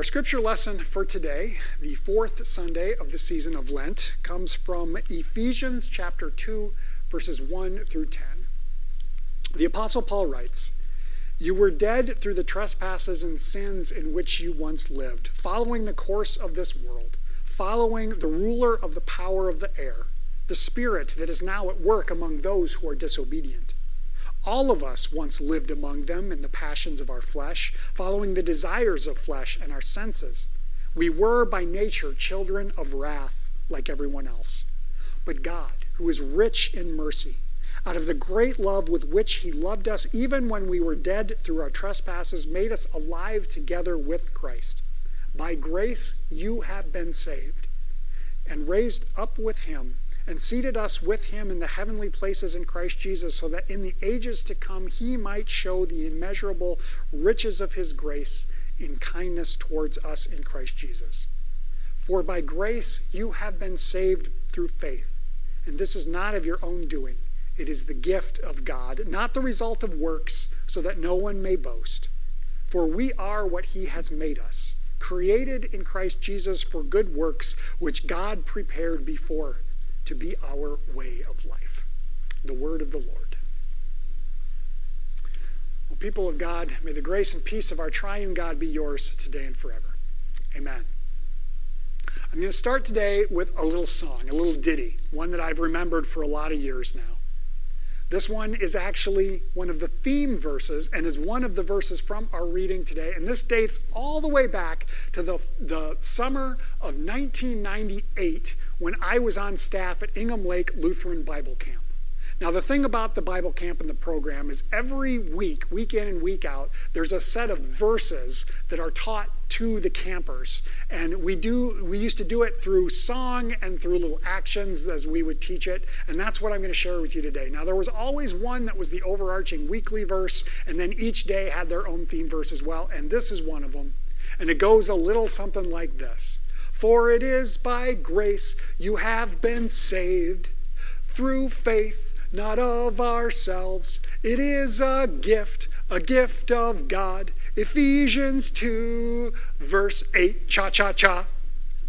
Our scripture lesson for today, the fourth Sunday of the season of Lent, comes from Ephesians chapter 2, verses 1 through 10. The Apostle Paul writes, You were dead through the trespasses and sins in which you once lived, following the course of this world, following the ruler of the power of the air, the spirit that is now at work among those who are disobedient. All of us once lived among them in the passions of our flesh, following the desires of flesh and our senses. We were by nature children of wrath, like everyone else. But God, who is rich in mercy, out of the great love with which He loved us, even when we were dead through our trespasses, made us alive together with Christ. By grace you have been saved, and raised up with Him and seated us with him in the heavenly places in Christ Jesus, so that in the ages to come he might show the immeasurable riches of his grace in kindness towards us in Christ Jesus. For by grace you have been saved through faith, and this is not of your own doing. It is the gift of God, not the result of works, so that no one may boast. For we are what he has made us, created in Christ Jesus for good works, which God prepared before to be our way of life. The word of the Lord. Well, people of God, may the grace and peace of our triune God be yours today and forever. Amen. I'm going to start today with a little song, a little ditty, one that I've remembered for a lot of years now. This one is actually one of the theme verses and is one of the verses from our reading today. And this dates all the way back to the, the summer of 1998 when I was on staff at Ingham Lake Lutheran Bible Camp. Now, the thing about the Bible camp and the program is every week, week in and week out, there's a set of verses that are taught to the campers. And we do we used to do it through song and through little actions as we would teach it. And that's what I'm going to share with you today. Now, there was always one that was the overarching weekly verse, and then each day had their own theme verse as well. And this is one of them. And it goes a little something like this For it is by grace you have been saved through faith not of ourselves. It is a gift, a gift of God. Ephesians 2, verse 8. Cha cha cha. I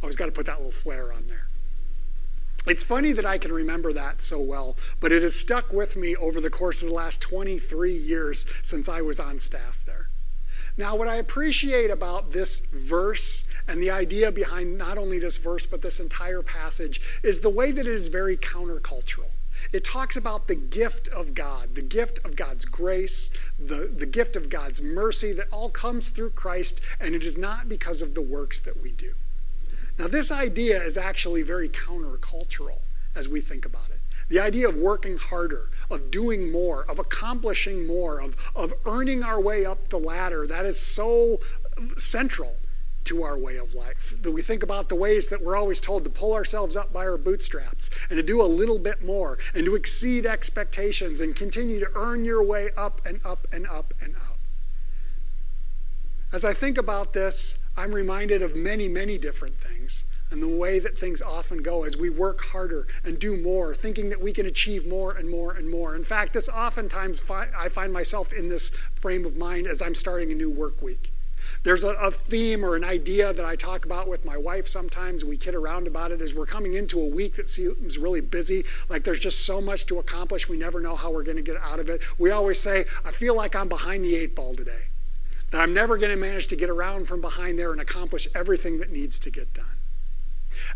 always got to put that little flair on there. It's funny that I can remember that so well, but it has stuck with me over the course of the last 23 years since I was on staff there. Now, what I appreciate about this verse and the idea behind not only this verse, but this entire passage is the way that it is very countercultural. It talks about the gift of God, the gift of God's grace, the, the gift of God's mercy that all comes through Christ, and it is not because of the works that we do. Now, this idea is actually very countercultural as we think about it. The idea of working harder, of doing more, of accomplishing more, of, of earning our way up the ladder, that is so central to our way of life. That we think about the ways that we're always told to pull ourselves up by our bootstraps and to do a little bit more and to exceed expectations and continue to earn your way up and up and up and up. As I think about this, I'm reminded of many, many different things and the way that things often go as we work harder and do more, thinking that we can achieve more and more and more. In fact, this oftentimes fi- I find myself in this frame of mind as I'm starting a new work week. There's a, a, theme or an idea that I talk about with my wife sometimes. We kid around about it as we're coming into a week that seems really busy. Like there's just so much to accomplish. We never know how we're going to get out of it. We always say, I feel like I'm behind the eight ball today. That I'm never going to manage to get around from behind there and accomplish everything that needs to get done.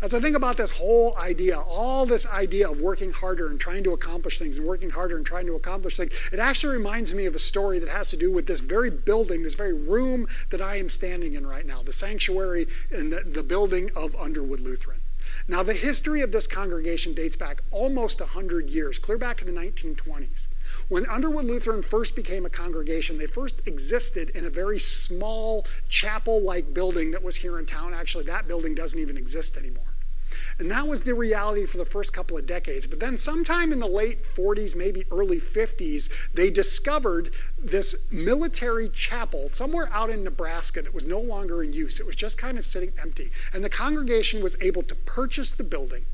As I think about this whole idea, all this idea of working harder and trying to accomplish things and working harder and trying to accomplish things, it actually reminds me of a story that has to do with this very building, this very room that I am standing in right now, the sanctuary in the, the building of Underwood Lutheran. Now, the history of this congregation dates back almost 100 years, clear back to the 1920s. When Underwood Lutheran first became a congregation, they first existed in a very small chapel like building that was here in town. Actually, that building doesn't even exist anymore. And that was the reality for the first couple of decades. But then, sometime in the late 40s, maybe early 50s, they discovered this military chapel somewhere out in Nebraska that was no longer in use. It was just kind of sitting empty. And the congregation was able to purchase the building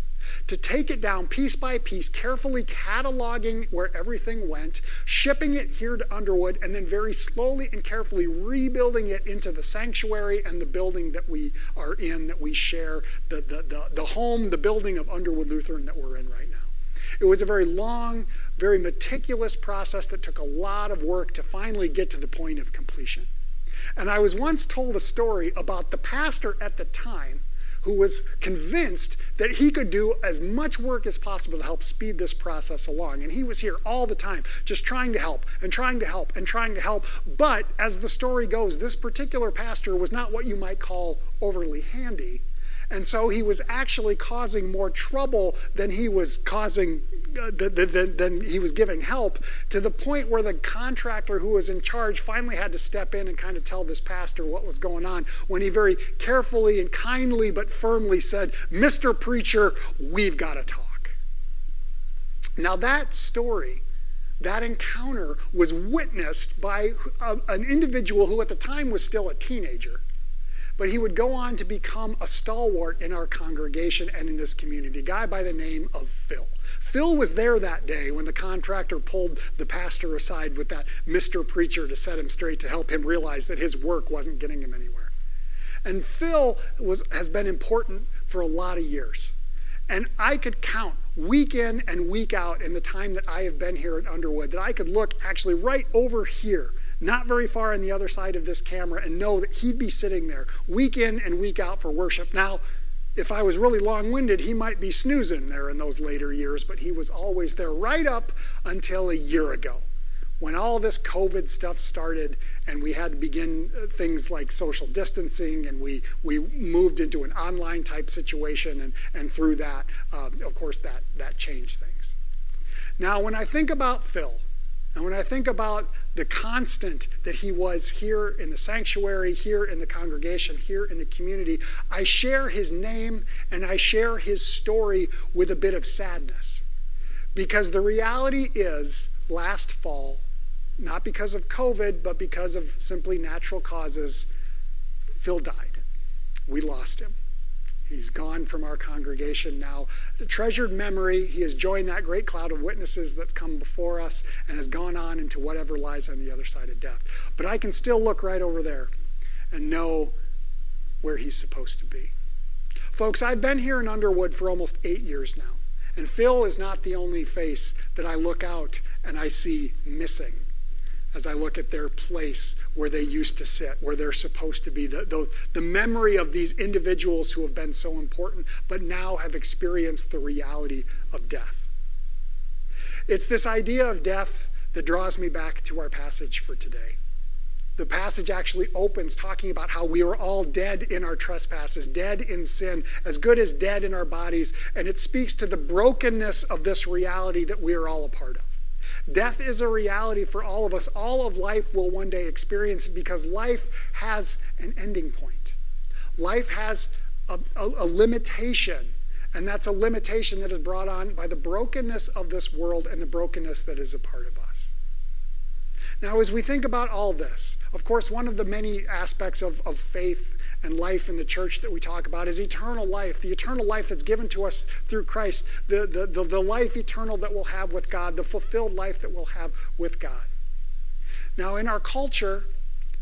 to take it down piece by piece, carefully cataloging where everything went, shipping it here to Underwood, and then very slowly and carefully rebuilding it into the sanctuary and the building that we are in, that we share, the, the, the, the home, the building of Underwood Lutheran that we're in right now. It was a very long, very meticulous process that took a lot of work to finally get to the point of completion. And I was once told a story about the pastor at the time who was convinced that he could do as much work as possible to help speed this process along. And he was here all the time, just trying to help and trying to help and trying to help. But as the story goes, this particular pastor was not what you might call overly handy. And so he was actually causing more trouble than he was causing, uh, than, than, he was giving help, to the point where the contractor who was in charge finally had to step in and kind of tell this pastor what was going on when he very carefully and kindly but firmly said, Mr. Preacher, we've got to talk. Now, that story that encounter was witnessed by a, an individual who at the time was still a teenager but he would go on to become a stalwart in our congregation and in this community, a guy by the name of Phil. Phil was there that day when the contractor pulled the pastor aside with that Mr. Preacher to set him straight to help him realize that his work wasn't getting him anywhere. And Phil was, has been important for a lot of years. And I could count week in and week out in the time that I have been here at Underwood that I could look actually right over here not very far on the other side of this camera, and know that he'd be sitting there week in and week out for worship. Now, if I was really long winded, he might be snoozing there in those later years, but he was always there right up until a year ago when all this COVID stuff started and we had to begin uh, things like social distancing and we, we moved into an online type situation and, and through that, um, of course, that, that changed things. Now, when I think about Phil, and when I think about the constant that he was here in the sanctuary, here in the congregation, here in the community, I share his name and I share his story with a bit of sadness. Because the reality is, last fall, not because of COVID, but because of simply natural causes, Phil died. We lost him. He's gone from our congregation now. The treasured memory, he has joined that great cloud of witnesses that's come before us and has gone on into whatever lies on the other side of death. But I can still look right over there and know where he's supposed to be. Folks, I've been here in Underwood for almost eight years now. And Phil is not the only face that I look out and I see missing as I look at their place where they used to sit, where they're supposed to be. The, those, the memory of these individuals who have been so important, but now have experienced the reality of death. It's this idea of death that draws me back to our passage for today. The passage actually opens talking about how we are all dead in our trespasses, dead in sin, as good as dead in our bodies, and it speaks to the brokenness of this reality that we are all a part of. Death is a reality for all of us. All of life will one day experience it because life has an ending point. Life has a, a, a limitation, and that's a limitation that is brought on by the brokenness of this world and the brokenness that is a part of us. Now, as we think about all this, of course, one of the many aspects of, of faith and life in the church that we talk about is eternal life, the eternal life that's given to us through Christ, the, the, the, the life eternal that we'll have with God, the fulfilled life that we'll have with God. Now, in our culture,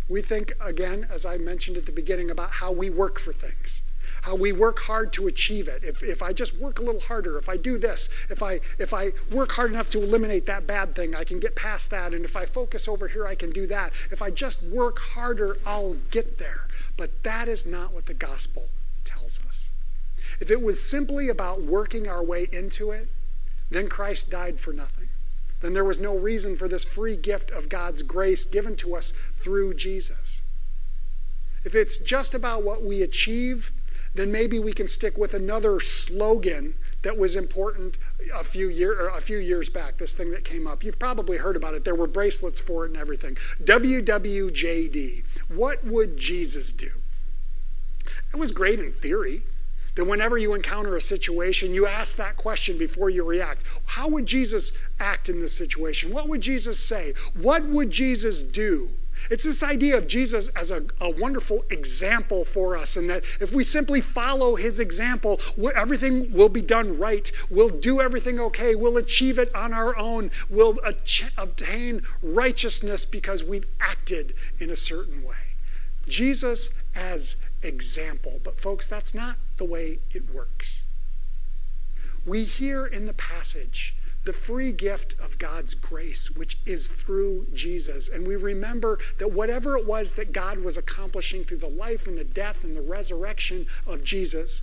we think, again, as I mentioned at the beginning, about how we work for things how we work hard to achieve it. If, if I just work a little harder, if I do this, if I, if I work hard enough to eliminate that bad thing, I can get past that. And if I focus over here, I can do that. If I just work harder, I'll get there. But that is not what the gospel tells us. If it was simply about working our way into it, then Christ died for nothing. Then there was no reason for this free gift of God's grace given to us through Jesus. If it's just about what we achieve, then maybe we can stick with another slogan that was important a few year a few years back. This thing that came up, you've probably heard about it. There were bracelets for it and everything. WWJD. What would Jesus do? It was great in theory. That whenever you encounter a situation, you ask that question before you react. How would Jesus act in this situation? What would Jesus say? What would Jesus do? It's this idea of Jesus as a, a wonderful example for us, and that if we simply follow his example, everything will be done right. We'll do everything okay. We'll achieve it on our own. We'll obtain righteousness because we've acted in a certain way. Jesus as example. But, folks, that's not the way it works. We hear in the passage the free gift of God's grace, which is through Jesus. And we remember that whatever it was that God was accomplishing through the life and the death and the resurrection of Jesus,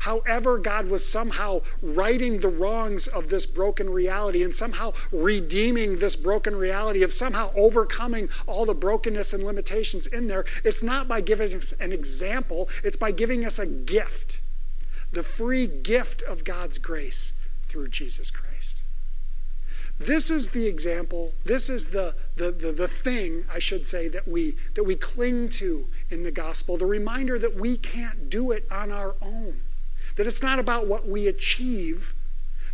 however, God was somehow righting the wrongs of this broken reality and somehow redeeming this broken reality, of somehow overcoming all the brokenness and limitations in there, it's not by giving us an example, it's by giving us a gift the free gift of God's grace through Jesus Christ. This is the example, this is the, the, the, the, thing, I should say, that we, that we cling to in the gospel, the reminder that we can't do it on our own, that it's not about what we achieve,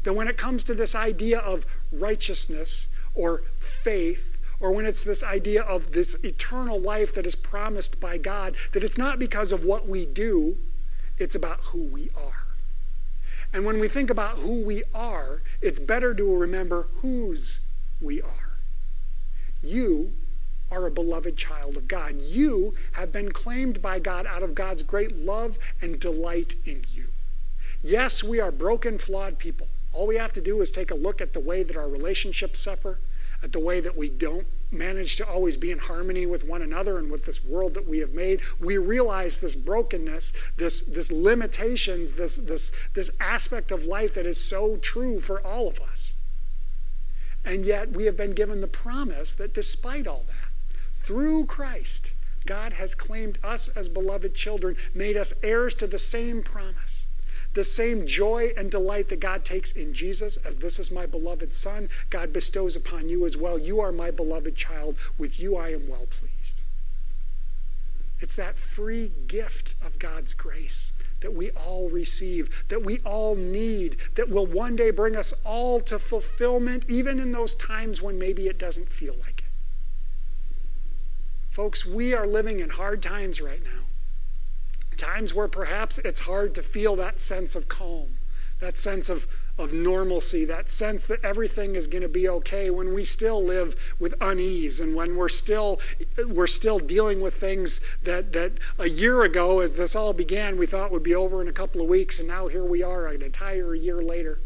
that when it comes to this idea of righteousness or faith, or when it's this idea of this eternal life that is promised by God, that it's not because of what we do, it's about who we are. And when we think about who we are, it's better to remember whose we are. You are a beloved child of God. You have been claimed by God out of God's great love and delight in you. Yes, we are broken, flawed people. All we have to do is take a look at the way that our relationships suffer, at the way that we don't manage to always be in harmony with one another and with this world that we have made. We realize this brokenness, this, this limitations, this, this, this aspect of life that is so true for all of us. And yet we have been given the promise that despite all that, through Christ, God has claimed us as beloved children, made us heirs to the same promise. The same joy and delight that God takes in Jesus, as this is my beloved Son, God bestows upon you as well. You are my beloved child. With you I am well pleased. It's that free gift of God's grace that we all receive, that we all need, that will one day bring us all to fulfillment, even in those times when maybe it doesn't feel like it. Folks, we are living in hard times right now. Times where perhaps it's hard to feel that sense of calm, that sense of, of normalcy, that sense that everything is going to be okay when we still live with unease and when we're still we're still dealing with things that, that a year ago as this all began we thought would be over in a couple of weeks and now here we are an entire year later.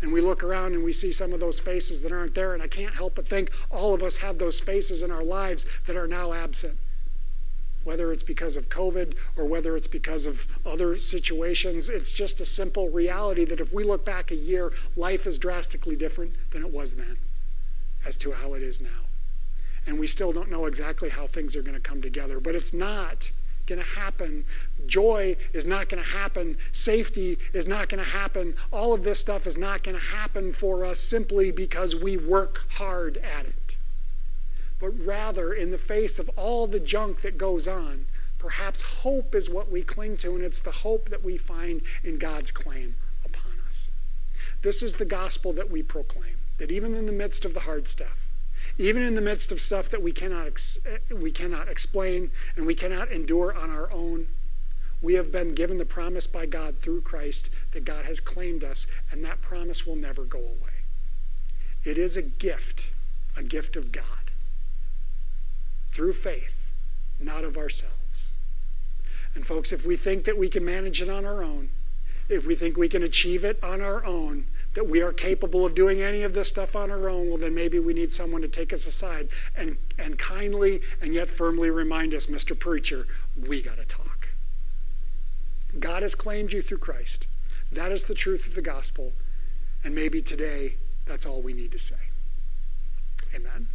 And we look around and we see some of those faces that aren't there and I can't help but think all of us have those faces in our lives that are now absent whether it's because of COVID or whether it's because of other situations. It's just a simple reality that if we look back a year, life is drastically different than it was then as to how it is now. And we still don't know exactly how things are going to come together, but it's not going to happen. Joy is not going to happen. Safety is not going to happen. All of this stuff is not going to happen for us simply because we work hard at it but rather in the face of all the junk that goes on, perhaps hope is what we cling to, and it's the hope that we find in God's claim upon us. This is the gospel that we proclaim that even in the midst of the hard stuff, even in the midst of stuff that we cannot, ex- eh, we cannot explain and we cannot endure on our own, we have been given the promise by God through Christ that God has claimed us, and that promise will never go away. It is a gift, a gift of God through faith, not of ourselves. And, folks, if we think that we can manage it on our own, if we think we can achieve it on our own, that we are capable of doing any of this stuff on our own, well, then maybe we need someone to take us aside and, and kindly and yet firmly remind us, Mr. Preacher, we got to talk. God has claimed you through Christ. That is the truth of the gospel. And maybe today, that's all we need to say. Amen.